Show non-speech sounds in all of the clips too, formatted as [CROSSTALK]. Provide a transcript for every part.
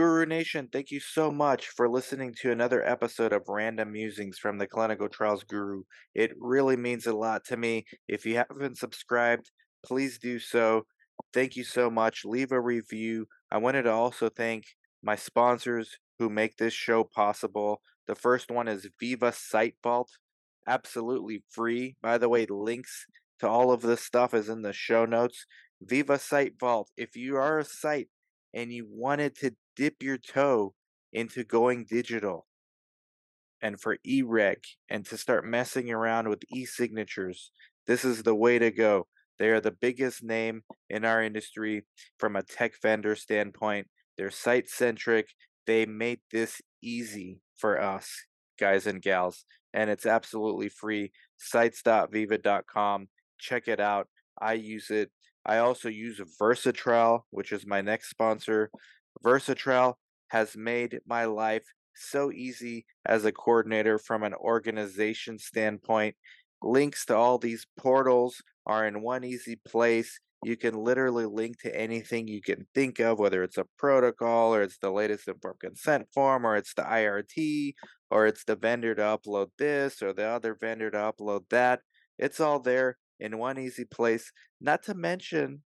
Guru Nation, thank you so much for listening to another episode of Random Musings from the Clinical Trials Guru. It really means a lot to me. If you haven't subscribed, please do so. Thank you so much. Leave a review. I wanted to also thank my sponsors who make this show possible. The first one is Veeva Site Vault, absolutely free. By the way, links to all of this stuff is in the show notes. Veeva Site Vault. If you are a site and you wanted to dip your toe into going digital and for eReg and to start messing around with e-signatures, this is the way to go. They are the biggest name in our industry from a tech vendor standpoint. They're site centric. They made this easy for us, guys and gals, and it's absolutely free. Sites.veeva.com. Check it out. I use it. I also use Versatrial, which is my next sponsor. Versatrial has made my life so easy as a coordinator from an organization standpoint. Links to all these portals are in one easy place. You can literally link to anything you can think of, whether it's a protocol or it's the latest informed consent form or it's the IRT or it's the vendor to upload this or the other vendor to upload that. It's all there in one easy place. Not to mention,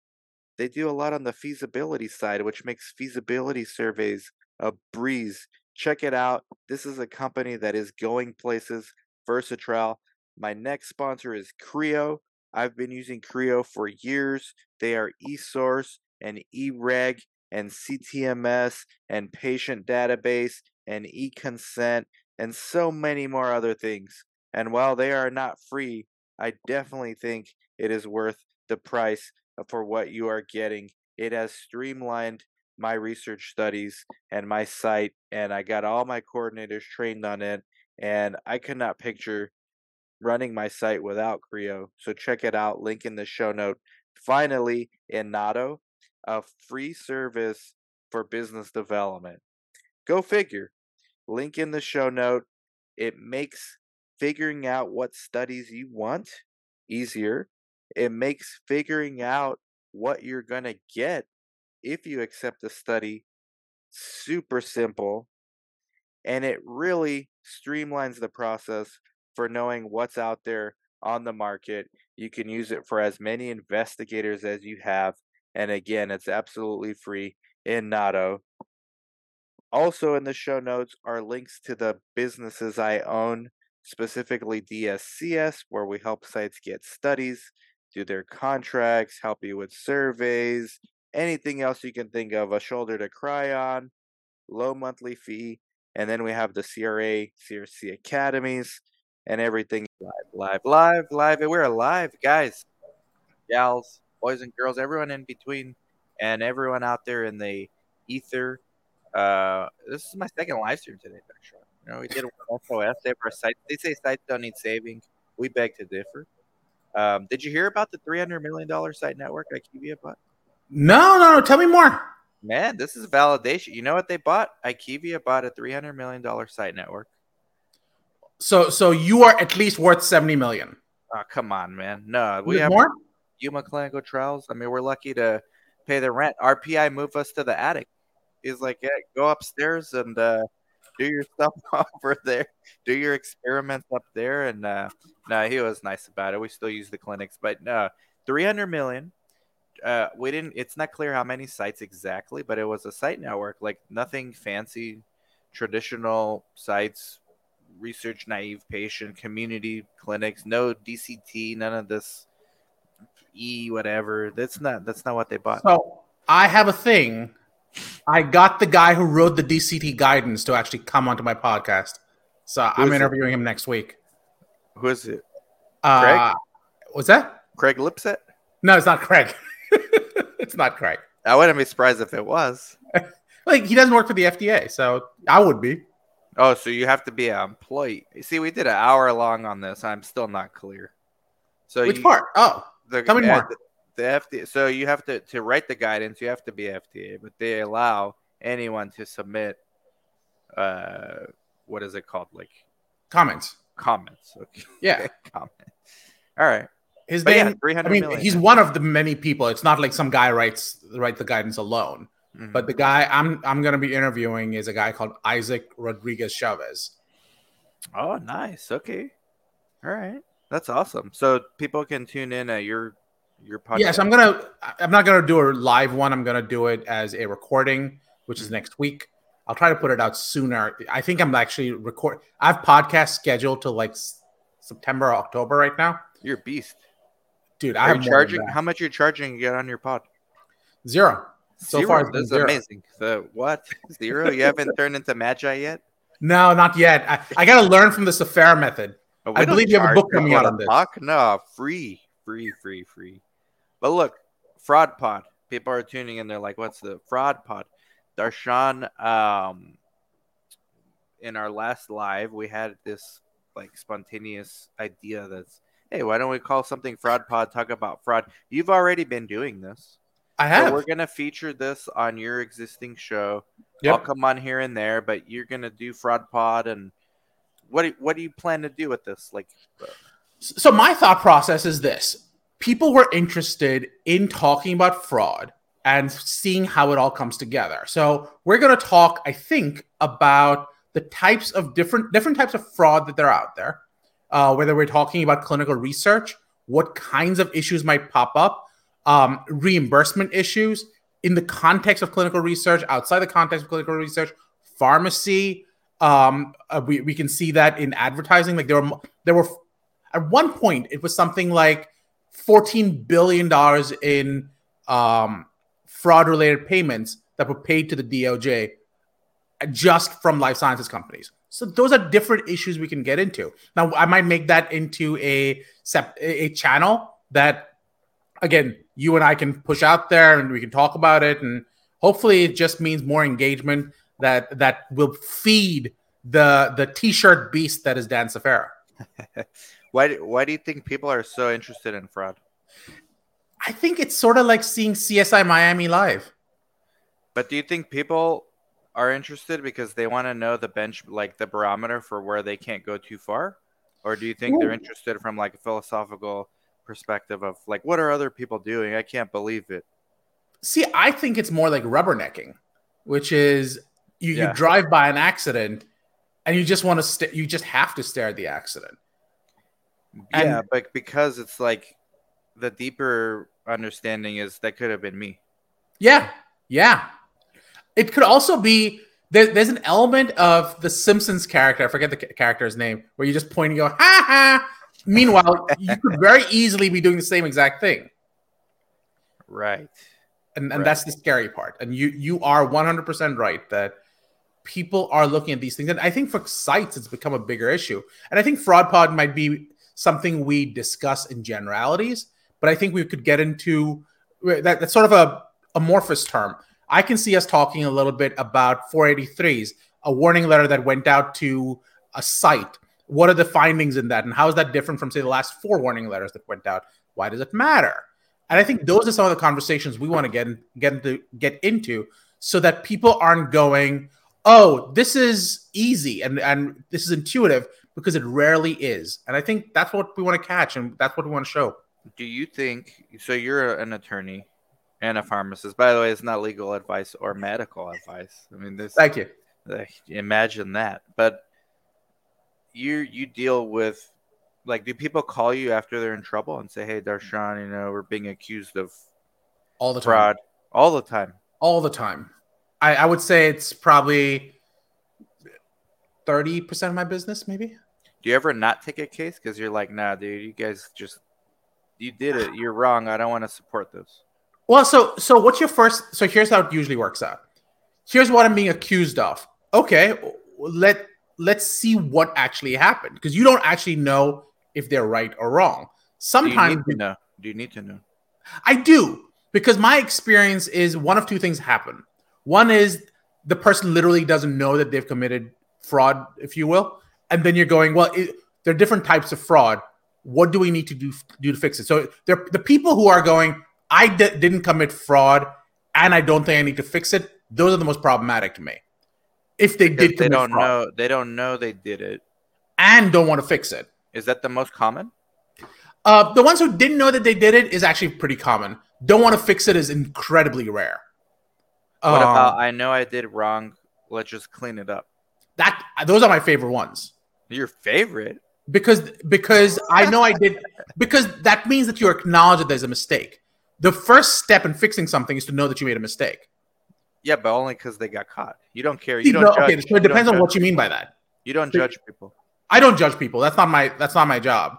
they do a lot on the feasibility side, which makes feasibility surveys a breeze. Check it out. This is a company that is going places. Versatrial. My next sponsor is CRIO. I've been using CRIO for years. They are eSource and eReg and CTMS and patient database and eConsent and so many more other things. And while they are not free, I definitely think it is worth the price for what you are getting. It has streamlined my research studies and my site, and I got all my coordinators trained on it. And I could not picture running my site without CRIO. So check it out. Link in the show note. Finally, Inato, a free service for business development. Go figure. Link in the show note. It makes figuring out what studies you want easier. It makes figuring out what you're going to get if you accept a study super simple. And it really streamlines the process for knowing what's out there on the market. You can use it for as many investigators as you have. And again, it's absolutely free Inato. Also, in the show notes are links to the businesses I own, specifically DSCS, where we help sites get studies, do their contracts, help you with surveys, anything else you can think of, a shoulder to cry on, low monthly fee. And then we have the CRA, CRC academies, and everything live, live, live, live. We're alive, guys, gals, boys and girls, everyone in between, and everyone out there in the ether. Uh, this is my second live stream today, actually. You know, we did one SOS save our site. They say sites don't need saving. We beg to differ. Um, did you hear about the three hundred million dollar site network IQVIA bought? No, no, no. Tell me more. Man, this is validation. You know what they bought? IQVIA bought a three hundred million dollar site network. So, so you are at least worth seventy million. Oh, come on, man. No, we have more. Yuma clinical trials. I mean, we're lucky to pay the rent. RPI moved us to the attic. He's like, yeah, go upstairs and uh, do your stuff [LAUGHS] over there. Do your experiments up there. And uh, no, he was nice about it. We still use the clinics, but no, 300 million. Uh, we didn't. It's not clear how many sites exactly, but it was a site network, like nothing fancy, traditional sites, research naive patient, community clinics, no DCT, none of this E whatever. That's not. That's not what they bought. So I have a thing. I got the guy who wrote the DCT guidance to actually come onto my podcast. So Who I'm is it? interviewing him next week. Who is it? Uh, Craig? Was that? Craig Lipset? No, it's not Craig. [LAUGHS] it's not Craig. I wouldn't be surprised if it was. [LAUGHS] Like he doesn't work for the FDA, so I would be. Oh, so you have to be an employee. See, we did an hour long on this. I'm still not clear. So Which you, part? Oh, The, Tell me more. The, the FDA. So you have to to write the guidance. You have to be FDA, but they allow anyone to submit. Uh, what is it called? Like comments. comments. Okay. Yeah. [LAUGHS] comments. All right. His But yeah, name. 300 I mean, million. he's one of the many people. It's not like some guy writes write the guidance alone. Mhm. But the guy I'm I'm going to be interviewing is a guy called Isaac Rodriguez Chavez. oh, nice. Okay. All right. That's awesome. So people can tune in at your your podcast. Yes, I'm gonna. I'm not gonna do a live one. I'm gonna do it as a recording, which is mm-hmm. next week. I'll try to put it out sooner. I think I'm actually record. I have podcasts scheduled to like s- September, or October right now, You're a beast. dude. I Are have you more than charging? How much you're charging to get on your pod? zero. So Zero. far, That's zero. amazing. The what? [LAUGHS] Zero? You haven't [LAUGHS] turned into magi yet? No, not yet. I, I got to learn from the Sfera method. I believe you have a book coming out on this. Talk? No, free, free, free, free. But look, fraud pod. People are tuning in. They're like, "What's the fraud pod?" Darshan, um, in our last live, we had this like spontaneous idea that's, "Hey, why don't we call something fraud pod? Talk about fraud." You've already been doing this. I So have. we're gonna feature this on your existing show. I'll come on here and there, but you're gonna do fraud pod and what do, what do you plan to do with this? Like, So my thought process is this: people were interested in talking about fraud and seeing how it all comes together. So we're going to talk, I think, about the types of different different types of fraud that are out there. Uh, whether we're talking about clinical research, what kinds of issues might pop up, um, reimbursement issues in the context of clinical research, outside the context of clinical research, pharmacy. Um, uh, we, we can see that in advertising. Like there were there were at one point it was something like 14 billion dollars in um, fraud related payments that were paid to the DOJ just from life sciences companies. So those are different issues we can get into. Now I might make that into a a channel that again you and I can push out there and we can talk about it and hopefully it just means more engagement that that will feed the the t-shirt beast that is Dan Sfera. [LAUGHS] why do, why do you think people are so interested in fraud? I think it's sort of like seeing CSI Miami live. But do you think people are interested because they want to know the bench, like the barometer for where they can't go too far, or do you think they're interested from like a philosophical perspective of like what are other people doing? I can't believe it. See, I think it's more like rubbernecking, which is you, Yeah. you drive by an accident and you just want to st- you just have to stare at the accident. And- yeah, but because it's like the deeper understanding is that could have been me. Yeah, yeah. It could also be there, there's an element of the Simpsons character. I forget the character's name, where you just point and go ha ha. Meanwhile, you [LAUGHS] could very easily be doing the same exact thing, Right. and and Right. that's the scary part. And you you are 100 percent right that people are looking at these things, and I think for sites it's become a bigger issue. And I think fraud pod might be something we discuss in generalities, but I think we could get into that. That's sort of a amorphous term. I can see us talking a little bit about 483s, a warning letter that went out to a site. What are the findings in that, and how is that different from, say, the last four warning letters that went out? Why does it matter? And I think those are some of the conversations we want to get get into get into, so that people aren't going, "Oh, this is easy and and this is intuitive," because it rarely is. And I think that's what we want to catch, and that's what we want to show. Do you think so? You're an attorney and a pharmacist. By the way, it's not legal advice or medical advice. I mean, this Thank you. Like, imagine that. But you you deal with like, do people call you after they're in trouble and say, "Hey, Darshan, you know, we're being accused of All the time. fraud all the time"? all the time. I, I would say it's probably 30% of my business, maybe. Do you ever not take a case because you're like, "Nah, dude, you guys just you did it. You're wrong. I don't want to support this." Well, so so what's your first so here's how it usually works out. Here's what I'm being accused of. Okay, let let's see what actually happened because you don't actually know if they're right or wrong. Do you Sometimes need to know? Do you need to know? I do because my experience is one of two things happen. One is the person literally doesn't know that they've committed fraud, if you will, and then you're going, well, it, there are different types of fraud. What do we need to do do to fix it? So the people who are going, I d- didn't commit fraud, and I don't think I need to fix it. Those are the most problematic to me. If they Because did, they don't fraud know. They don't know they did it. and don't want to fix it. Is that the most common? Uh, the ones who didn't know that they did it is actually pretty common. Don't want to fix it is incredibly rare. What Um, about I know I did wrong. Let's just clean it up. That? Those are my favorite ones Your favorite? because because [LAUGHS] I know I did because that means that you acknowledge that there's a mistake. The first step in fixing something is to know that you made a mistake. Yeah, but only because they got caught. You don't care. You don't No, judge. okay, so it depends on what you mean by that. You don't judge people. I don't judge people. That's not my that's not my job.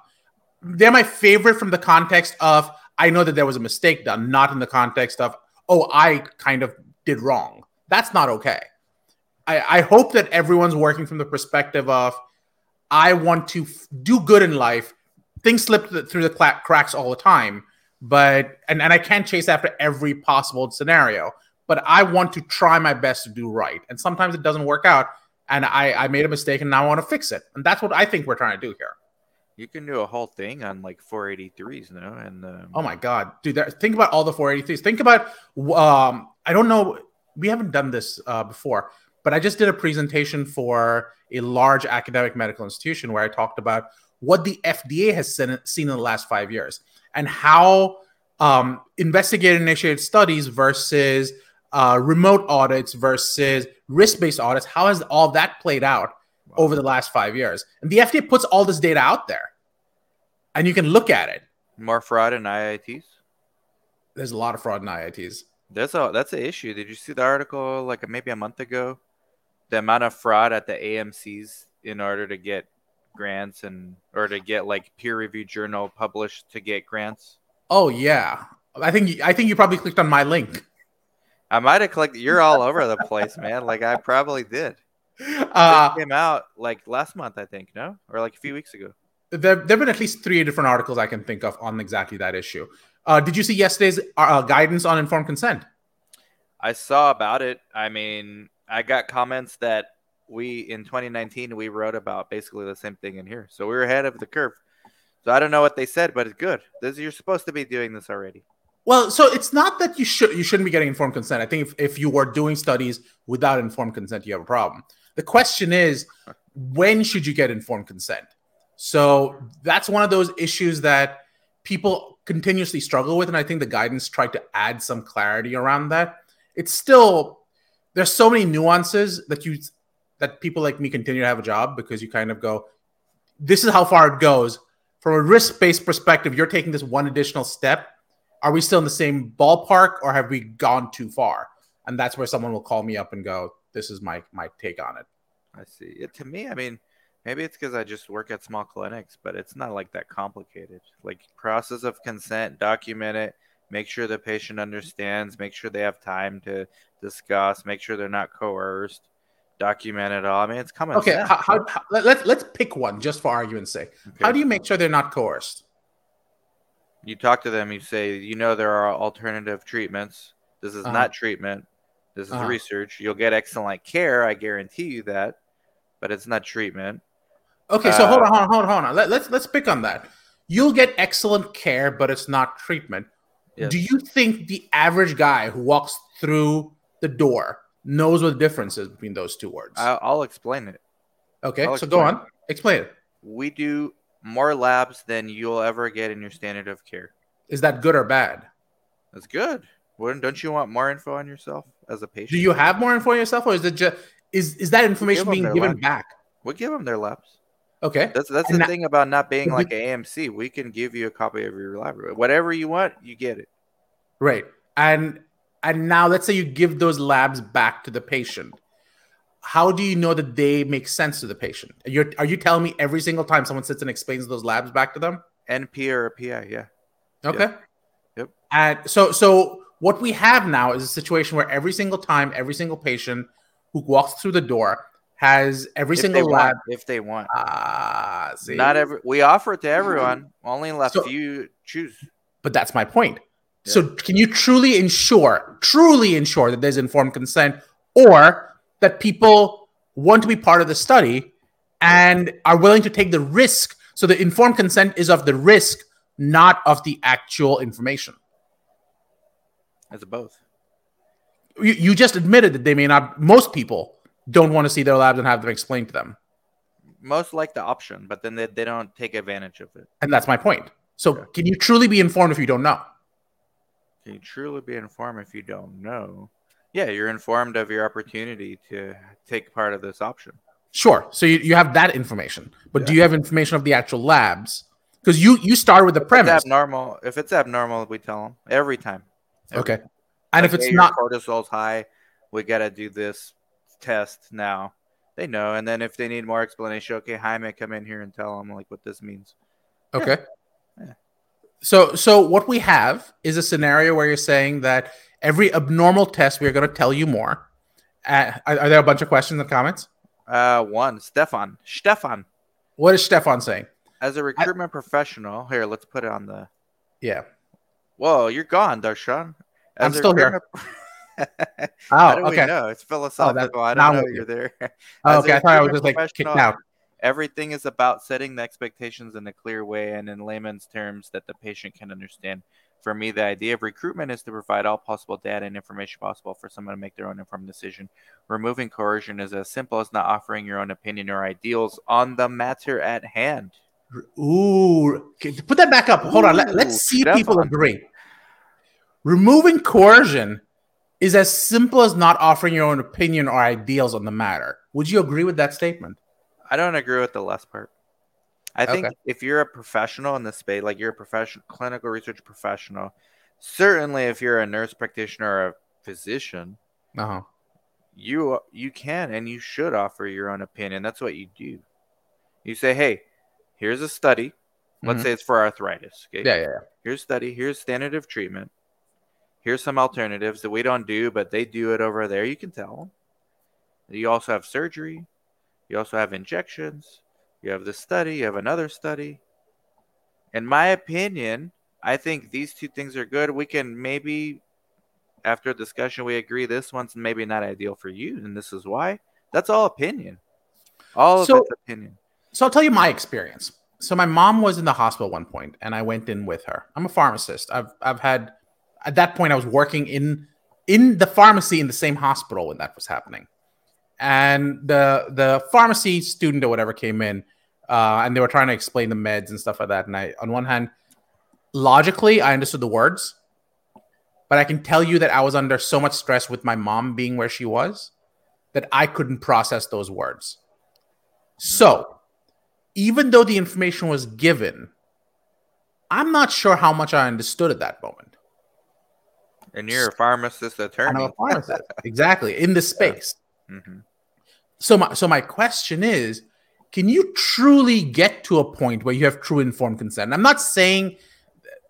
They're my favorite from the context of I know that there was a mistake done, not in the context of oh I kind of did wrong. That's not okay. I, I hope that everyone's working from the perspective of I want to f- do good in life. Things slip th- through the cla- cracks all the time, but and, and I can't chase after every possible scenario. But I want to try my best to do right, and sometimes it doesn't work out and I, I made a mistake and now I want to fix it. And that's what I think we're trying to do here. You can do a whole thing on like 483s, you know, and um, Oh my God, dude! There, think about all the 483s. Think about, um, I don't know, we haven't done this uh, before, but I just did a presentation for a large academic medical institution where I talked about what the FDA has seen, seen in the last five years and how um, investigator-initiated studies versus uh, remote audits versus risk-based audits. How has all that played out wow. over the last five years? And the FDA puts all this data out there, and you can look at it. more fraud in IITs. There's a lot of fraud in IITs. That's a that's an issue. Did you see the article like maybe a month ago? The amount of fraud at the AMC's in order to get grants and or to get like peer reviewed journal published to get grants. Oh yeah, I think I think you probably clicked on my link. I might have clicked. You're all over the place, man. Like I probably did. Uh, it came out like last month, I think. No, or like a few weeks ago. there there've been at least three different articles I can think of on exactly that issue. Uh, did you see yesterday's uh, guidance on informed consent? I saw about it. I mean, I got comments that we in 2019 we wrote about basically the same thing in here. So we were ahead of the curve. So I don't know what they said, but it's good. This you're supposed to be doing this already. Well, so it's not that you should you shouldn't be getting informed consent. I think if, if you were doing studies without informed consent, you have a problem. The question is, when should you get informed consent? So that's one of those issues that people continuously struggle with, and I think the guidance tried to add some clarity around that. It's still there's so many nuances that you that people like me continue to have a job because you kind of go, this is how far it goes. From a risk-based perspective, you're taking this one additional step are we still in the same ballpark or have we gone too far? And that's where someone will call me up and go, this is my my take on it. I see. It, to me, I mean, maybe it's because I just work at small clinics, but it's not like that complicated. Like process of consent, document it, make sure the patient understands, make sure they have time to discuss, make sure they're not coerced, document it all. I mean, it's coming. Okay, how, how, how- let, let's let's pick one just for argument's sake. Okay. How do you make sure they're not coerced? you talk to them, you say, you know, there are alternative treatments. This is Uh-huh. not treatment. This is Uh-huh. research. You'll get excellent care. I guarantee you that, but it's not treatment. Okay, so Uh, hold on, hold on, hold on, hold on. Let, let's let's pick on that. You'll get excellent care, but it's not treatment. Yes. Do you think the average guy who walks through the door knows what the difference is between those two words? I'll, I'll explain it. okay, I'll so go on, explain it. We do more labs than you'll ever get in your standard of care. Is that good or bad? That's good. Wouldn't don't you want more info on yourself as a patient? Do you have more info on yourself, or is it just is is that information being given lab. back? We give them their labs. Okay, That's that's And the that- thing about not being like AMC. We can give you a copy of your lab. Whatever you want, you get it. right. And and now let's say you give those labs back to the patient. How do you know that they make sense to the patient? You're, are you telling me every single time someone sits and explains those labs back to them? NP or a PI, yeah. Okay. Yep. And so so what we have now is a situation where every single time, every single patient who walks through the door has every If single lab. want, if they want. Ah, see, Not every. We offer it to everyone. Only a So- few choose. But that's my point. So can you truly ensure, truly ensure that there's informed consent or that people want to be part of the study and are willing to take the risk? So the informed consent is of the risk, not of the actual information. It's both. You, you just admitted that they may not, most people don't want to see their labs and have them explained to them. Most like the option, but then they, they don't take advantage of it. And that's my point. So Okay. can you truly be informed if you don't know? Can you truly be informed if you don't know? Yeah, you're informed of your opportunity to take part of this option. Sure. So you, you have that information, but yeah. do you have information of the actual labs? Because you you start with the if premise. It's abnormal. If it's abnormal, we tell them every time. Every okay. Time. And like, if it's hey, not cortisol's high, we gotta do this test now. They know, and then if they need more explanation, okay, Jaime, come in here and tell them like what this means. Okay. Yeah. Yeah. So so what we have is a scenario where you're saying that every abnormal test we're going to tell you more. Uh, are, are, there a bunch of questions and comments? Uh, one, Stefan. Stefan. What is Stefan saying? As a recruitment I, professional, here, let's put it on the. Yeah. Whoa, you're gone, Darshan. As I'm still here. [LAUGHS] oh, How do okay. we know? It's philosophical. Oh, that, I don't know you're there. oh, okay, I thought I was just like kicked out. Everything is about setting the expectations in a clear way and in layman's terms that the patient can understand. For me, the idea of recruitment is to provide all possible data and information possible for someone to make their own informed decision. Removing coercion is as simple as not offering your own opinion or ideals on the matter at hand. Ooh, put that back up. Hold Ooh, on. Let, us see if people agree. Removing coercion is as simple as not offering your own opinion or ideals on the matter. Would you agree with that statement? I don't agree with the last part. I think okay. if you're a professional in the space, like you're a professional clinical research professional, certainly if you're a nurse practitioner or a physician, uh-huh. you you can and you should offer your own opinion. That's what you do. You say, "Hey, here's a study. Let's mm-hmm. say it's for arthritis. Okay? Yeah, yeah, yeah. Here's study. Here's standard of treatment. Here's some alternatives that we don't do, but they do it over there. You can tell them. You also have surgery. You also have injections. You have the study, you have another study. In my opinion, I think these two things are good. We can maybe, after a discussion, we agree this one's maybe not ideal for you, and this is why. That's all opinion. All so, of it's opinion. So I'll tell you my experience. So my mom was in the hospital at one point, and I went in with her. I'm a pharmacist. I've I've had at that point I was working in in the pharmacy in the same hospital when that was happening and the the pharmacy student or whatever came in, uh, and they were trying to explain the meds and stuff like that. And I, on one hand, logically, I understood the words, but I can tell you that I was under so much stress with my mom being where she was that I couldn't process those words. So, even though the information was given, I'm not sure how much I understood at that moment. And you're a pharmacist attorney. I'm a pharmacist, exactly, in the space. Mm-hmm. So my so my question is, can you truly get to a point where you have true informed consent? I'm not saying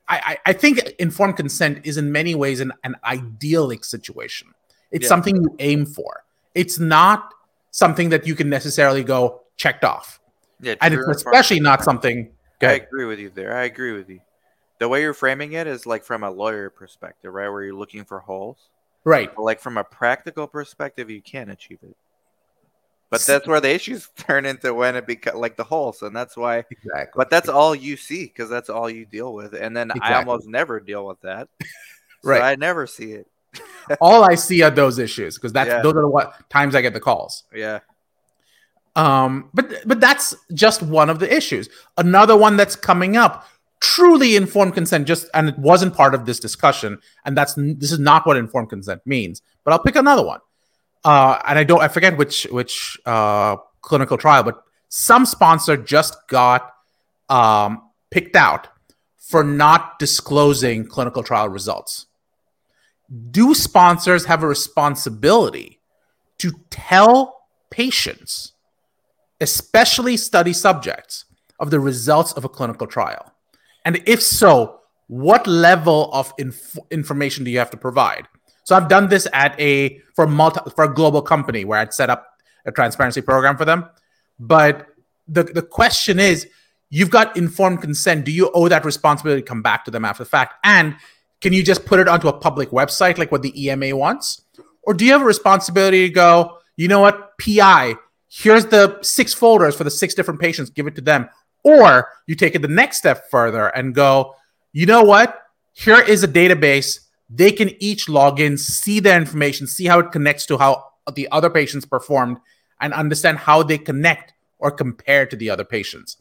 I, I, think informed consent is in many ways an, an idyllic situation. It's yeah. something you aim for. It's not something that you can necessarily go checked off. Yeah, and it's especially not something. I agree with you there. I agree with you. The way you're framing it is like from a lawyer perspective, right? Where you're looking for holes. Right. But like from a practical perspective, you can achieve it. But that's where the issues [LAUGHS] turn into when it becomes like the holes, and that's why. Exactly. But that's all you see because that's all you deal with, and then exactly. I almost never deal with that. [LAUGHS] So right. I never see it. [LAUGHS] all I see are those issues because that's yeah. those are the what times I get the calls. Yeah. Um, but but that's just one of the issues. Another one that's coming up truly informed consent just and it wasn't part of this discussion and that's this is not what informed consent means. But i'll pick another one. Uh, and i don't i forget which which uh, clinical trial but some sponsor just got um, picked out for not disclosing clinical trial results. Do sponsors have a responsibility to tell patients especially study subjects of the results of a clinical trial and if so, what level of inf- information do you have to provide? So I've done this at a for multi for a global company where I'd set up a transparency program for them. But the, the question is, you've got informed consent. Do you owe that responsibility to come back to them after the fact? And can you just put it onto a public website like what the EMA wants? Or do you have a responsibility to go, you know what, PI, here's the six folders for the six different patients, give it to them. Or you take it the next step further and go, you know what? Here is a database. They can each log in, see their information, see how it connects to how the other patients performed, and understand how they connect or compare to the other patients.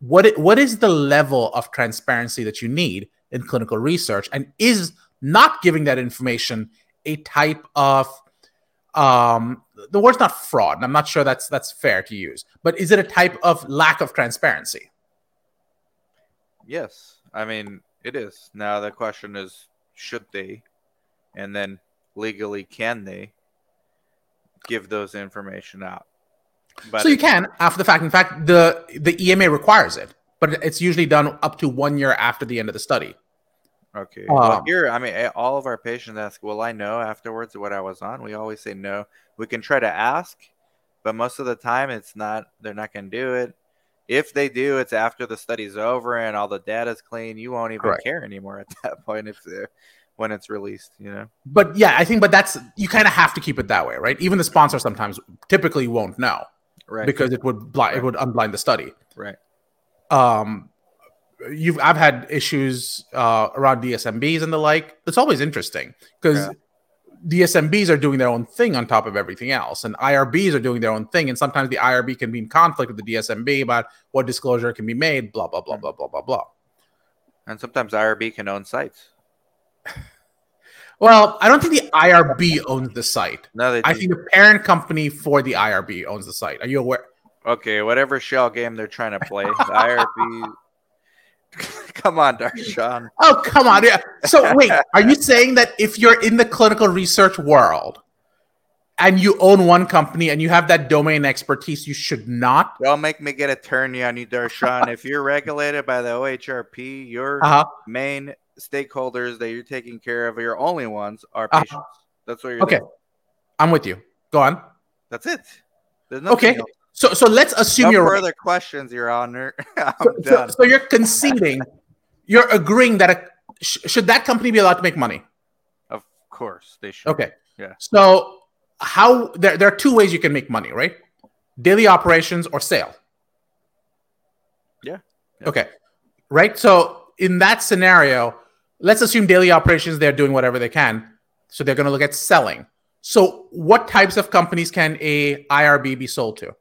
What, what is the level of transparency that you need in clinical research? And is not giving that information a type of um the word's not fraud and i'm not sure that's that's fair to use but is it a type of lack of transparency? Yes i mean it is. Now the question is should they? And then legally can they give those information out? But so you can after the fact. In fact the the ema requires it but it's usually done up to one year after the end of the study Okay. Um, well, here, I mean, all of our patients ask, "Will I know afterwards what I was on?" We always say no. We can try to ask, but most of the time, it's not. They're not going to do it. If they do, it's after the study's over and all the data's clean. You won't even Correct. care anymore at [LAUGHS] that point if when it's released. You know. But yeah, I think, but that's you kind of have to keep it that way, right? Even the sponsor sometimes typically won't know, right? Because it would blind, right. it would unblind the study, right? Um, you've I've had issues uh, around DSMBs and the like. It's always interesting because yeah. DSMBs are doing their own thing on top of everything else, and IRBs are doing their own thing. And sometimes the IRB can be in conflict with the DSMB about what disclosure can be made. Blah blah blah blah blah blah blah. And sometimes IRB can own sites. Well, I don't think the IRB owns the site. No, they I think the parent company for the IRB owns the site. Are you aware? Okay, whatever shell game they're trying to play, [LAUGHS] the IRB [LAUGHS] come on, Darshan. Oh, come on. Yeah. So [LAUGHS] wait, are you saying that if you're in the clinical research world and you own one company and you have that domain expertise, you should not? Don't make me get a turn on you, Darshan. [LAUGHS] if you're regulated by the OHRP, your uh-huh. main stakeholders that you're taking care of, your only ones are uh-huh. patients. Uh-huh. That's what you're Okay. Doing. I'm with you. Go on. That's it. There's nothing okay. Else. So, so let's assume no you're further right. questions, Your Honor. [LAUGHS] I'm so, done. So, so you're conceding, you're agreeing that a, sh- should that company be allowed to make money? Of course, they should. Okay. Yeah. So, how there there are two ways you can make money, right? Daily operations or sale. Yeah. yeah. Okay. Right. So, in that scenario, let's assume daily operations they're doing whatever they can, so they're going to look at selling. So, what types of companies can a IRB be sold to?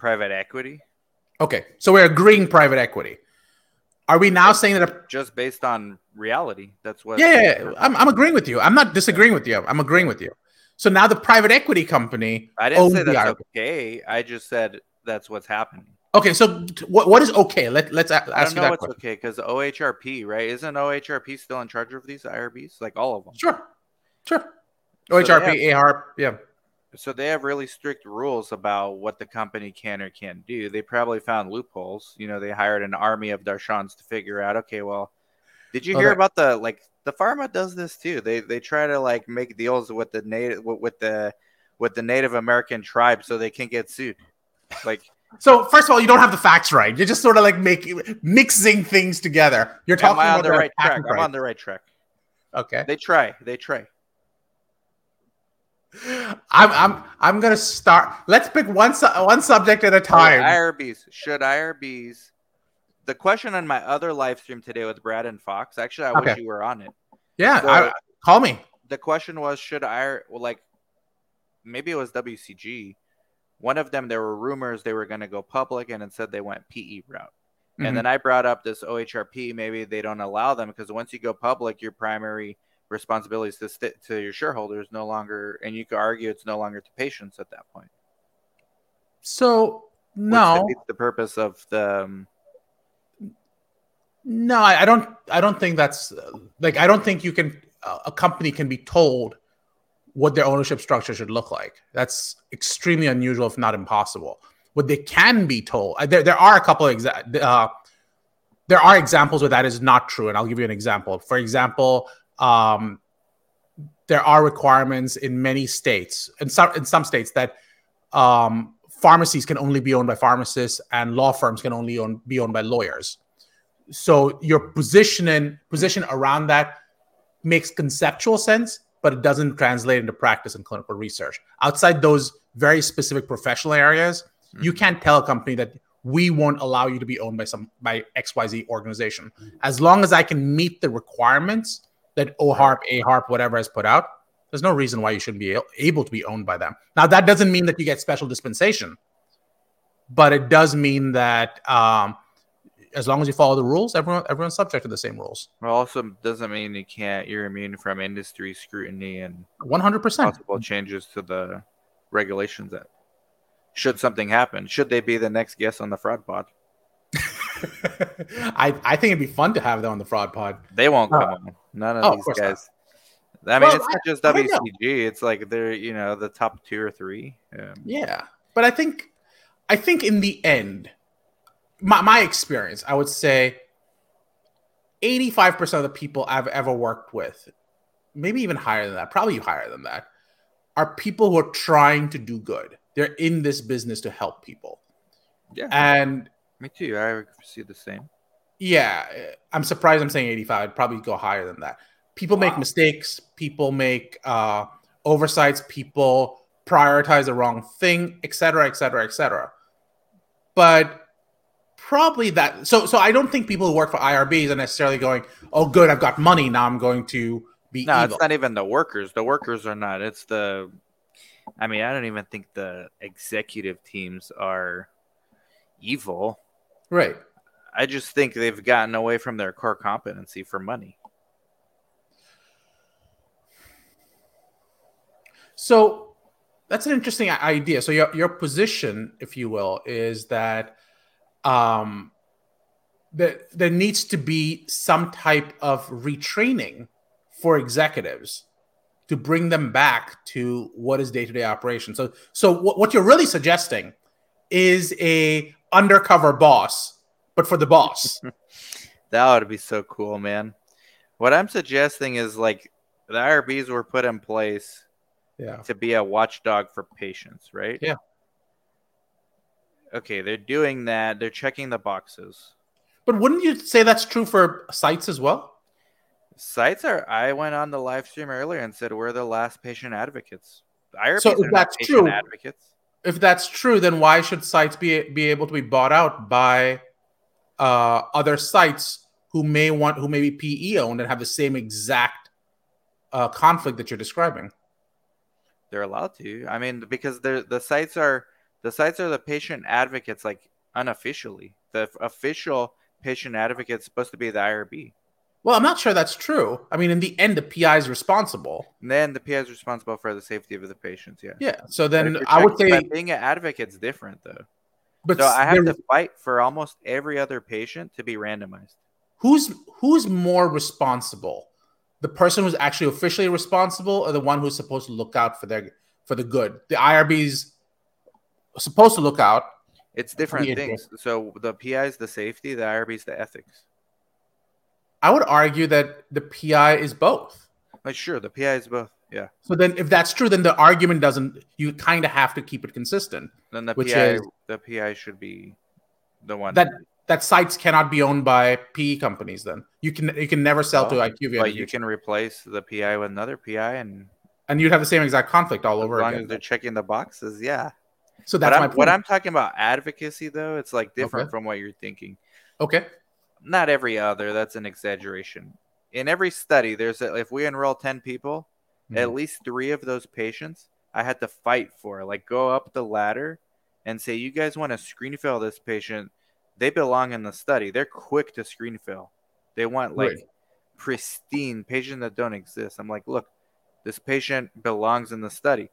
Private equity. Okay, so we're agreeing private equity. Are we now saying that a, just based on reality? That's what. Yeah, yeah. I'm, I'm agreeing with you. I'm not disagreeing with you. I'm agreeing with you. So now the private equity company. I didn't say that's okay. I just said that's what's happening. Okay, so what what is okay? Let let's ask I don't know what's question. okay because OHRP right isn't OHRP still in charge of these IRBs like all of them? Sure, sure. So OHRP, AHRP, yeah so they have really strict rules about what the company can or can't do. They probably found loopholes. You know, they hired an army of Darshans to figure out. Okay, well, did you hear okay. about the like the pharma does this too? They they try to like make deals with the native with the with the Native American tribe so they can get sued. Like. So first of all, you don't have the facts right. You're just sort of like making mixing things together. You're talking Am I on the right track. I'm on the right track. Okay. They try. They try. I'm I'm I'm gonna start. Let's pick one su- one subject at a time. IRBs should IRBs. The question on my other live stream today with Brad and Fox. Actually, I okay. wish you were on it. Yeah, so I, call me. The question was, should I well, like maybe it was WCG. One of them, there were rumors they were going to go public, and instead they went PE route. Mm-hmm. And then I brought up this OHRP. Maybe they don't allow them because once you go public, your primary responsibilities to st- to your shareholders no longer, and you could argue it's no longer to patients at that point. So no, the purpose of the. Um, no, I, I, don't. I don't think that's like. I don't think you can. A company can be told what their ownership structure should look like. That's extremely unusual, if not impossible. What they can be told, uh, there, there are a couple of exa- uh, there are examples where that is not true, and I'll give you an example. For example, um, there are requirements in many states, in some in some states that um, pharmacies can only be owned by pharmacists and law firms can only own, be owned by lawyers. So your position position around that makes conceptual sense, but it doesn't translate into practice and clinical research. Outside those very specific professional areas, mm-hmm. you can't tell a company that we won't allow you to be owned by some by XYZ organization. As long as I can meet the requirements that OHARP, AHARP, whatever has put out, there's no reason why you shouldn't be able to be owned by them. Now, that doesn't mean that you get special dispensation, but it does mean that um, as long as you follow the rules, everyone everyone's subject to the same rules. Well, also doesn't mean you can't. You're immune from industry scrutiny and One hundred percent. possible changes to the regulations. That should something happen, should they be the next guest on the fraud pod? [LAUGHS] I I think it'd be fun to have them on the fraud pod. They won't Uh, come on. None of oh, of these not. guys. I mean, Well, it's not just. WCG. It's like they're you know the top two or three. Um, Yeah, but I think I think in the end, my my experience, I would say, eighty five percent of the people I've ever worked with, maybe even higher than that, probably higher than that, are people who are trying to do good. They're in this business to help people, yeah, and me too. I see the same. Yeah, I'm surprised I'm saying 85. I'd probably go higher than that. People make mistakes, people make uh, oversights, people prioritize the wrong thing, etc., etc., et cetera, et cetera. But probably that. So, so I don't think people who work for IRBs are necessarily going, "Oh, good, I've got money now. I'm going to be No, evil." it's not even the workers. The workers are not. It's the. I mean, I don't even think the executive teams are evil. right. I just think they've gotten away from their core competency for money. So that's an interesting idea. So your your position, if you will, is that um, that there needs to be some type of retraining for executives to bring them back to what is day to day operation. So so what, what you're really suggesting is a undercover boss, but for the boss. [LAUGHS] That would be so cool, man. What I'm suggesting is like the IRBs were put in place yeah. to be a watchdog for patients, right? Yeah. Okay, they're doing that. They're checking the boxes. But wouldn't you say that's true for sites as well? Sites are. I went on the live stream earlier and said we're the last patient advocates. IRBs So if that's true- advocates. if that's true, then why should sites be be able to be bought out by uh, other sites who may want who may be PE owned and have the same exact uh, conflict that you're describing? They're allowed to. I mean, because they're the sites are the sites are the patient advocates, like unofficially. The official patient advocate is supposed to be the IRB. Well, I'm not sure that's true. I mean, in the end, the PI is responsible. And then the PI is responsible for the safety of the patients. Yeah. Yeah. So then I would say, being an advocate is different though. But So I have to fight for almost every other patient to be randomized. who's who's more responsible? The person who's actually officially responsible, or the one who's supposed to look out for their for the good? The IRB's supposed to look out. It's different things. So the PI is the safety, the IRB is the ethics. I would argue that the PI is both. Like sure, the PI is both. Yeah. So then, if that's true, then the argument doesn't. You kind of have to keep it consistent. Then the Which PI is- the PI should be the one That that sites cannot be owned by PE companies. Then you can you can never sell to IQVIA, but you can replace the PI with another PI and and you'd have the same exact conflict all as over long again. as they're checking the boxes, yeah. so that's my I'm, what I'm talking about advocacy though, it's like different Okay. from what you're thinking. okay. Not every other, that's an exaggeration. In every study, there's a, if we enroll 10 people, at Mhm. least 3 of those patients I had to fight for, like go up the ladder and say you guys want to screen fail this patient, they belong in the study. They're quick to screen fail. They want like Right. pristine patient that don't exist. I'm like, look, this patient belongs in the study.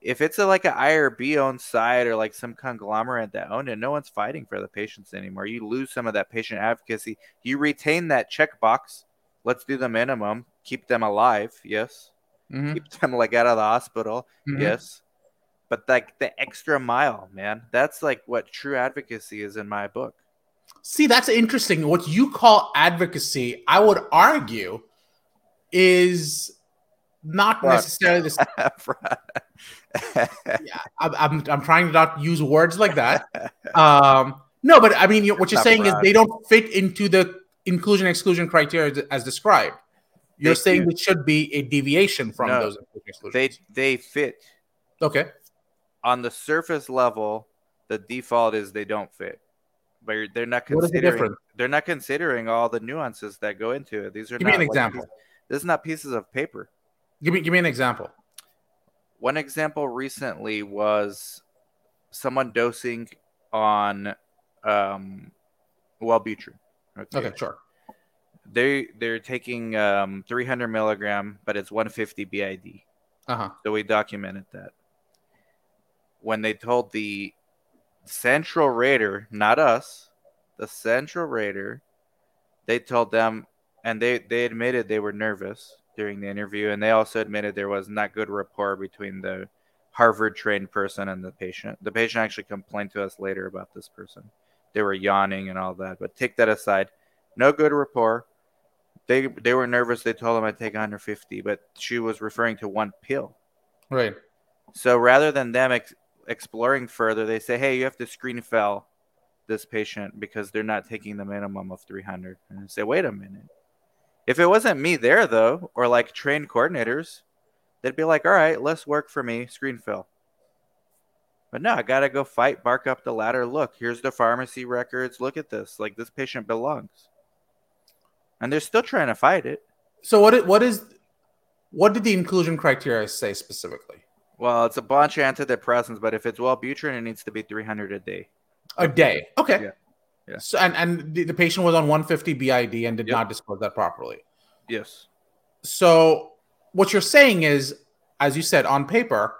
If it's a, like an IRB owned site or like some conglomerate that own it, no one's fighting for the patients anymore. You lose some of that patient advocacy. You retain that checkbox. Let's do the minimum. Keep them alive. Yes. Mhm. Keep them like out of the hospital. Mhm. Yes. But like the extra mile, man, that's like what true advocacy is in my book. See, that's interesting. What you call advocacy, I would argue, is not Fraud. necessarily this. [LAUGHS] Yeah, I'm, I'm, I'm trying to not use words like that. [LAUGHS] Um, no, but I mean, you what you're Not saying is they don't fit into the inclusion exclusion criteria as described. You're They saying do. it should be a deviation from No. those exclusions. they they fit okay. on the surface level. The default is they don't fit, but you're- they're not the considering. difference? They're not considering all the nuances that go into it. These are Give me not an like example. piece- this is not pieces of paper. Give me give me an example. One example recently was someone dosing on um, Wellbutrin. Okay, sure. They they're taking um, 300 milligram, but it's 150 BID. Uh huh. So we documented that. When they told the central rater, not us, the central rater, they told them, and they they admitted they were nervous during the interview, and they also admitted there was not good rapport between the Harvard trained person and the patient. The patient actually complained to us later about this person. They were yawning and all that, but take that aside. No good rapport. They they were nervous. They told him I'd take 150, but she was referring to one pill. Right. So rather than them ex- exploring further, they say, "Hey, you have to screen fail this patient because they're not taking the minimum of 300." And I say, "Wait a minute. If it wasn't me there though, or like trained coordinators, they'd be like, "All right, less work for me, screen fill." But no, I gotta go fight, bark up the ladder. Look, here's the pharmacy records. Look at this. Like this patient belongs, and they're still trying to fight it. So what? What is? What did the inclusion criteria say specifically? Well, it's a bunch of antidepressants, but if it's Wellbutrin, it needs to be 300 a day. A day. Okay. Yeah. Yeah. So, and and the, the patient was on 150 BID and did Yep. not disclose that properly. Yes. So what you're saying is, as you said on paper,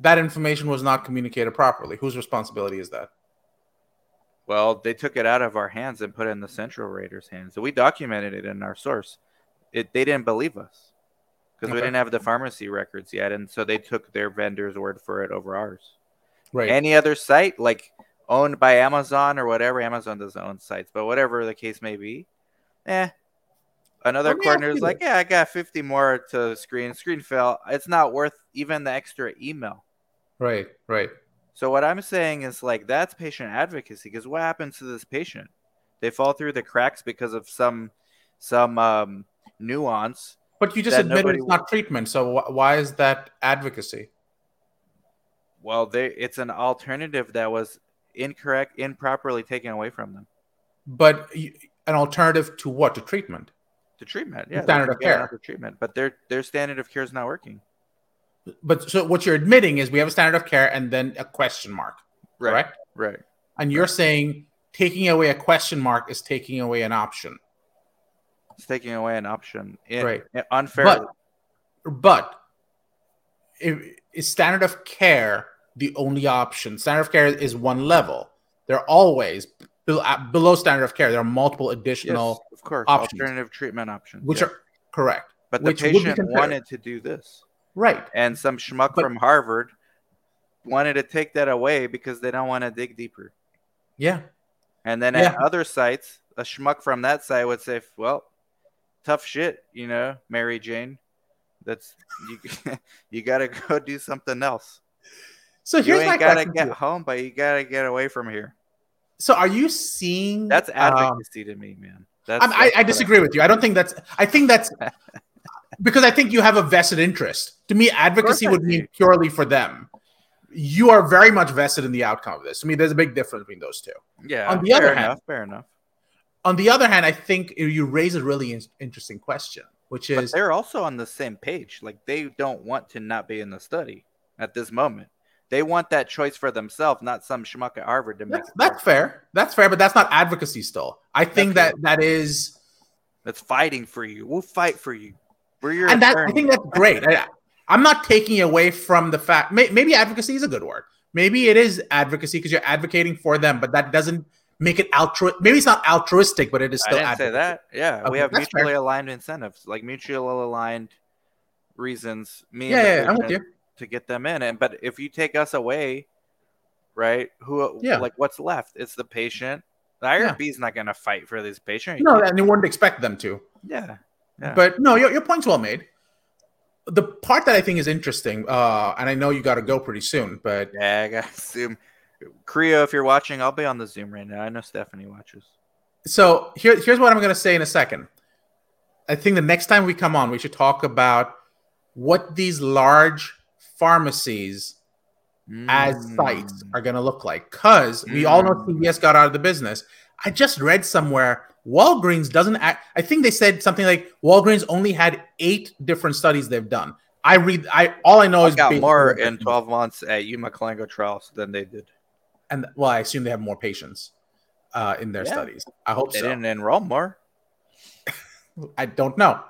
that information was not communicated properly. Whose responsibility is that? Well, they took it out of our hands and put it in the Central Raters' hands. So we documented it in our source. It they didn't believe us because we didn't have the pharmacy records yet, and so they took their vendor's word for it over ours. Right. Any other site, like owned by Amazon or whatever, Amazon doesn't own sites, but whatever the case may be, eh. Another ask coordinator's like, yeah, I got 50 more to screen. Screen fail. It's not worth even the extra email. right. Right. So what I'm saying is like that's patient advocacy because what happens to this patient? They fall through the cracks because of some some um, nuance. But you just admitted it's not treatment. So wh- why is that advocacy? Well, they it's an alternative that was incorrect, improperly taken away from them. But you, an alternative to what? To treatment. To treatment, yeah, they standard of care. treatment, but their their standard of care is not working. But so what you're admitting is we have a standard of care and then a question mark, Right, correct? right. And you're saying taking away a question mark is taking away an option. It's taking away an option. It, Right. it- unfair. But but if, is standard of care the only option? Standard of care is one level. There are always below, uh, below standard of care. There are multiple yes, additional, of course, options. alternative treatment options. which yeah. are correct. but the which would be patient wanted to do this. Right. and some schmuck But- from Harvard wanted to take that away because they don't want to dig deeper. Yeah. And then Yeah. at other sites, a schmuck from that site would say, "Well, tough shit, you know, Mary Jane. That's you. [LAUGHS] you got to go do something else. So You here's my ain't got to get home, but you got to get away from here. So are you seeing That's um, advocacy to me, man. That's, I, I what disagree with you. I don't think that's. I think that's [LAUGHS] because I think you have a vested interest. To me, advocacy I would mean purely for them. You are very much vested in the outcome of this. To me, there's a big difference between those two. Yeah. On the other enough, hand- fair enough. On the other hand, I think you raise a really in- interesting question, which But is they're also on the same page. Like they don't want to not be in the study at this moment. They want that choice for themselves, not some schmuck at Harvard to make. that's, that's fair. That's fair, but that's not advocacy. Still, I think Okay. that that is, that's fighting for you. We'll fight for you. We're your and that I think that's great. I, I'm not taking away from the fact. May, maybe advocacy is a good word. Maybe it is advocacy because you're advocating for them, but that doesn't make it altru. Maybe it's not altruistic, but it is I still didn't say that. Yeah, Okay, we have that's fair. mutually aligned incentives, like mutually aligned reasons. Me yeah, yeah, I'm with you. to get them in. And but if you take us away, right? Who? Yeah. Like what's left? It's the patient. The IRB is not going to fight for this patient. No, and you wouldn't expect them to. Yeah. Yeah. But no, your, your point's well made. The part that I think is interesting, uh, and I know you got to go pretty soon, but Yeah, I got [LAUGHS] Zoom. CRIO, if you're watching, I'll be on the Zoom right now. I know Stephanie watches. so here, here's what I'm going to say in a second. I think the next time we come on, we should talk about what these large pharmacies as sites Mm. are going to look like. Because we all know Mm. CVS got out of the business. I just read somewhere Walgreens doesn't act. I think they said something like Walgreens only had eight different studies they've done. I read. I all I know I is got more in 12 months at Yuma Colango trials than they did. and well, I assume they have more patients. uh, in their Yeah. studies. I hope They so. didn't enroll more. [LAUGHS] I don't know.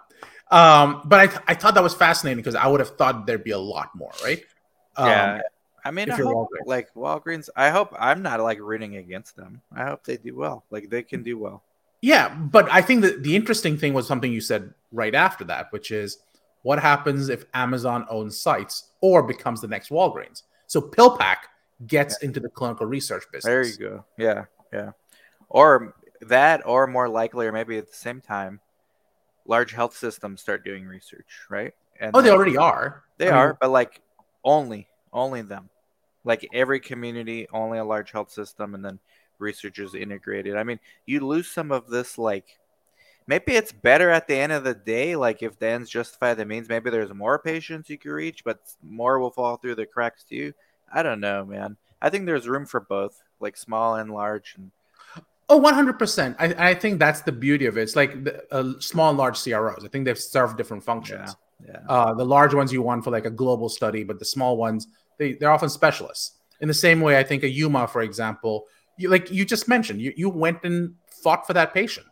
Um, but I, I thought that was fascinating because I would have thought there'd be a lot more, right? Um, yeah. I mean, I hope, Walgreens. like Walgreens. I hope I'm not like rooting against them. I hope they do well. Like they can do well. Yeah, but I think that the interesting thing was something you said right after that, which is what happens if Amazon owns sites or becomes the next Walgreens? So PillPack gets into the clinical research business. There you go. Yeah, yeah. Or that, or more likely, or maybe at the same time, large health systems start doing research, right? And Oh, they already are. They I mean, are, but like only, only them. Like every community, only a large health system, and then researchers integrated. I mean, you lose some of this. Like maybe it's better at the end of the day. Like if the ends justify the means, maybe there's more patients you can reach, but more will fall through the cracks too. I don't know, man. I think there's room for both, like small and large. And Oh, 100%. I, I think that's the beauty of it. It's like the, uh, small and large CROs. I think they've served different functions. yeah, Uh, the large ones you want for like a global study, but the small ones, they, they're often specialists. In the same way, I think a Yuma, for example, you, like you just mentioned, you, you went and fought for that patient.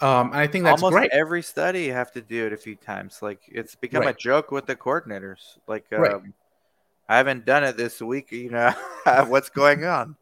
Um, and I think that's almost great. every study you have to do it a few times. Like it's become a joke with the coordinators. Like um, Right. I haven't done it this week. You know [LAUGHS] what's going on?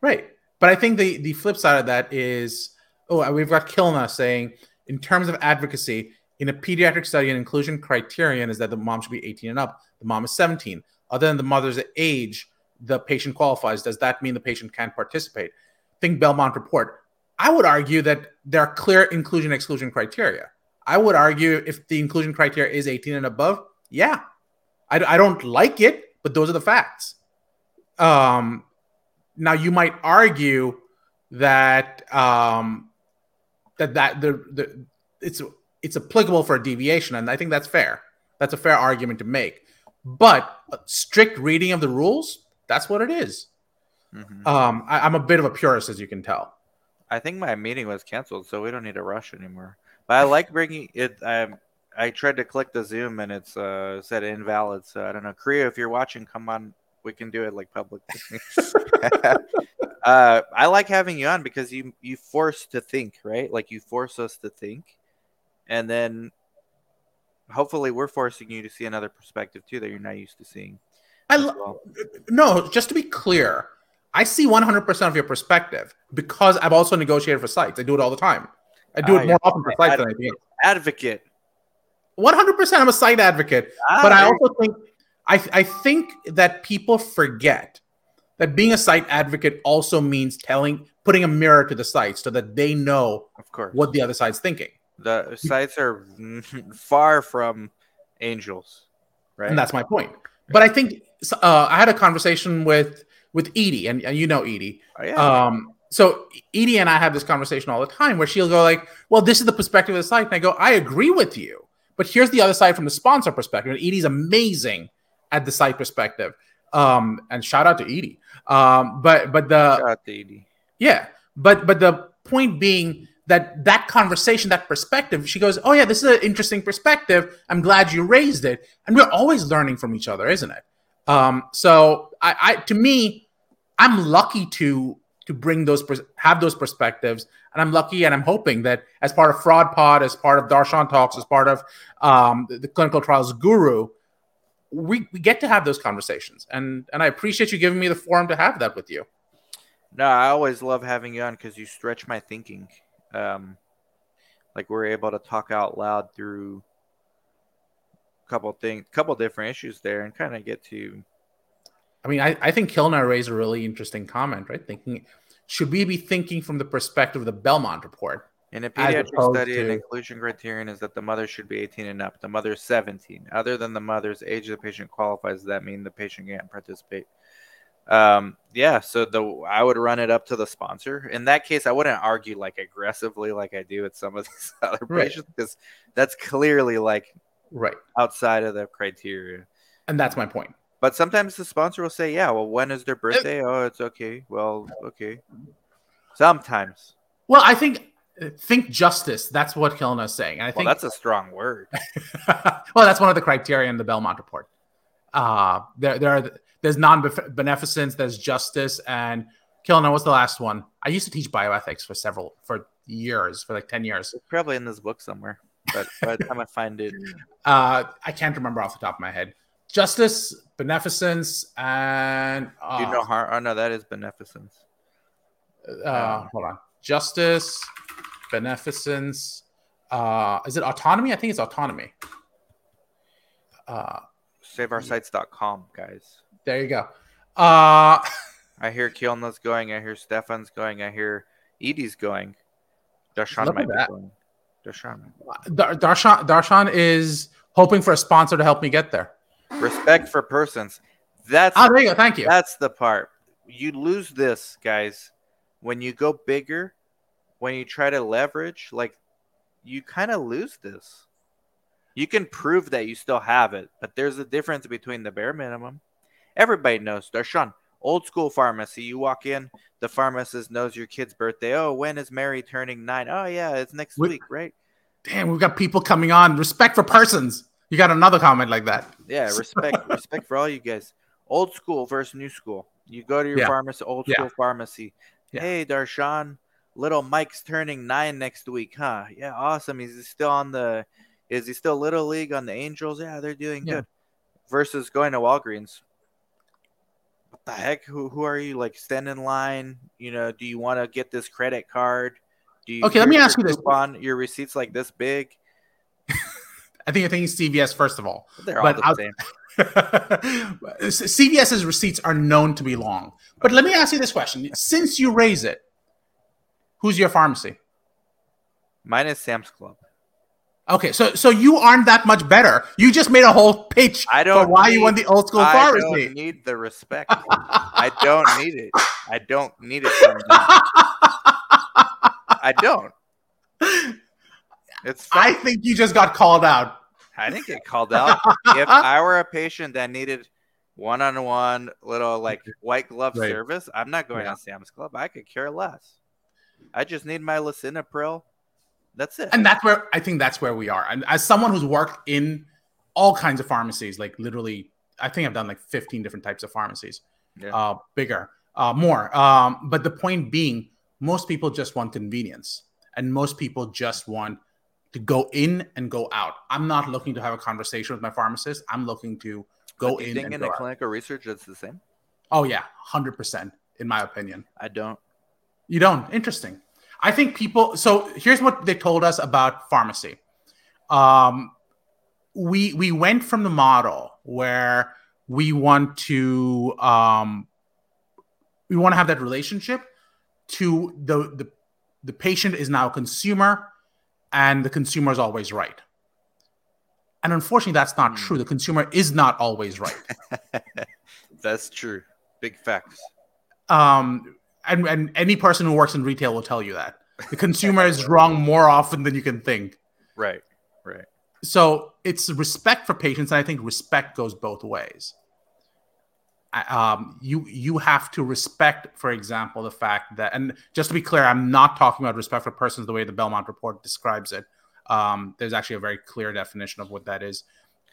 Right. But I think the the flip side of that is oh, we've got Kilna saying in terms of advocacy in a pediatric study, an inclusion criterion is that the mom should be 18 and up. The mom is 17. Other than the mother's age, the patient qualifies. Does that mean the patient can't participate? Think Belmont report. I would argue that there are clear inclusion exclusion criteria. I would argue if the inclusion criteria is 18 and above, yeah. I, I don't like it, but those are the facts. Um, now you might argue that um, that that the, the it's it's applicable for a deviation, and I think that's fair. That's a fair argument to make. But strict reading of the rules, that's what it is. Mhm. Um, I, I'm a bit of a purist, as you can tell. I think my meeting was canceled, so we don't need to rush anymore. But I like bringing it. Um, I tried to click the Zoom and it's uh, said invalid. So I don't know. CRIO, if you're watching, come on. We can do it like public. [LAUGHS] [LAUGHS] uh, I like having you on because you you force to think, right? Like you force us to think, and then hopefully we're forcing you to see another perspective too that you're not used to seeing. I lo- well. no, just to be clear, I see 100% of your perspective because I've also negotiated for sites. I do it all the time. I do Ah, it more often for sites than I do. Advocate. 100% I'm a site advocate, Ah, but I also think I, I think that people forget that being a site advocate also means telling putting a mirror to the site so that they know Of course. what the other side's thinking. The sites are [LAUGHS] far from angels, right? And that's my point. But I think uh, I had a conversation with with Edie, and, and you know Edie. Oh, yeah. Um, so Edie and I have this conversation all the time where she'll go like, "Well, this is the perspective of the site," and I go, "I agree with you, but here's the other side from the sponsor perspective." And Edie's amazing at the site perspective. Um, and shout out to Edie. Um, but but the Shout out to Edie. yeah, but but the point being that that conversation, that perspective, she goes, "Oh yeah, this is an interesting perspective. I'm glad you raised it." And we're always learning from each other, isn't it? Um, so I, I to me, I'm lucky to to bring those have those perspectives, and I'm lucky and I'm hoping that as part of Fraud Pod, as part of Darshan Talks, as part of um, the, the Clinical Trials Guru, we, we get to have those conversations, and and I appreciate you giving me the forum to have that with you. No, I always love having you on because you stretch my thinking. Um, like we're able to talk out loud through couple things, couple different issues there, and kind of get to I mean, I, I think Kilner raised a really interesting comment, right? Thinking, should we be thinking from the perspective of the Belmont report? in a pediatric study. An inclusion criterion is that the mother should be 18 and up. The mother's 17. Other than the mother's age, the patient qualifies. Does that mean the patient can't participate? Um, yeah. So the I would run it up to the sponsor. In that case, I wouldn't argue like aggressively like I do with some of these [LAUGHS] other Right. patients because that's clearly like Right. outside of the criteria. And that's my point. But sometimes the sponsor will say, "Yeah, well, when is their birthday? Oh, it's okay. Well, okay." Sometimes. Well, I think think justice. That's what Kilner is saying. And I Well, think that's a strong word. [LAUGHS] well, that's one of the criteria in the Belmont report. Uh, there, there are there's non beneficence, there's justice, and Kilner, what's the last one? I used to teach bioethics for several for years, for like ten years. It's probably in this book somewhere, but by the time I find it, Uh, I can't remember off the top of my head. Justice, beneficence, and uh, you know harm? Oh no, that is beneficence. uh, hold on. Justice, beneficence. Uh, is it autonomy? I think it's autonomy. Uh, SaveOurSites.com, guys. there you go. Uh, [LAUGHS] I hear Kielna's going. I hear Stefan's going. I hear Edie's going. Look might be that. going. Darshan. Dar- Darshan, Darshan is hoping for a sponsor to help me get there. Respect for persons. That's Oh, there you go. Thank you. That's the part. You lose this, guys, when you go bigger, when you try to leverage, like you kind of lose this. You can prove that you still have it, but there's a difference between the bare minimum. Everybody knows. Darshan, old school pharmacy. You walk in, the pharmacist knows your kid's birthday. Oh, when is Mary turning nine? Oh, yeah, it's next Wait. week, right? Damn, we've got people coming on. Respect for persons. You got another comment like that. Yeah, respect, [LAUGHS] respect for all you guys. Old school versus new school. You go to your Yeah. pharmacy, old Yeah. school pharmacy. Yeah. Hey, Darshan, little Mike's turning nine next week, huh? Yeah, awesome. Is he still on the? Is he still little league on the Angels? Yeah, they're doing Yeah. good. Versus going to Walgreens. What the heck? Who who are you? Like stand in line? You know? Do you want to get this credit card? Do you? Okay, let me ask you this. Coupon. Your receipts like this big. [LAUGHS] I think I think CVS first of all. They're all But the out- same. [LAUGHS] CVS's receipts are known to be long. But let me ask you this question: Since you raise it, who's your pharmacy? Mine is Sam's Club. Okay, so so you aren't that much better. You just made a whole pitch I don't for why you need- want the old school I pharmacy. don't need the respect. I don't need it. I don't need it from. I don't. It's I think you just got called out. I didn't get called out. if [LAUGHS] I were a patient that needed one-on-one little like white glove Right. service, I'm not going Yeah. to Sam's Club. I could care less. I just need my lisinopril. That's it. and that's where I think that's where we are. And as someone who's worked in all kinds of pharmacies, like literally, I think I've done like 15 different types of pharmacies, Yeah. uh, bigger, uh, more. Um, but the point being, most people just want convenience, and most people just want to go in and go out. I'm not looking to have a conversation with my pharmacist. I'm looking to go in think and in go the out. clinical research it's the same? Oh yeah, hundred percent, in my opinion. I don't. You don't. Interesting. I think people. So here's what they told us about pharmacy. Um, we we went from the model where we want to um, we want to have that relationship to the the the patient is now a consumer, and the consumer is always right. And unfortunately, that's not Hmm. true. The consumer is not always right. [LAUGHS] That's true. Big facts. um, and, and any person who works in retail will tell you that the [LAUGHS] consumer is wrong more often than you can think. Right. Right. So it's respect for patients, and I think respect goes both ways. Um, you you have to respect, for example, the fact that, and just to be clear, I'm not talking about respect for persons the way the Belmont report describes it. Um, there's actually a very clear definition of what that is,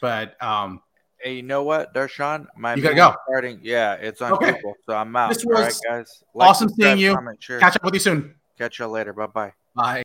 but um, Hey, you know what, Darshan? My You gotta go. Starting, yeah, it's on Okay. Google, so I'm out. This All right, was guys. awesome seeing you. comment, catch up with you soon. Catch you later. Bye bye. Bye.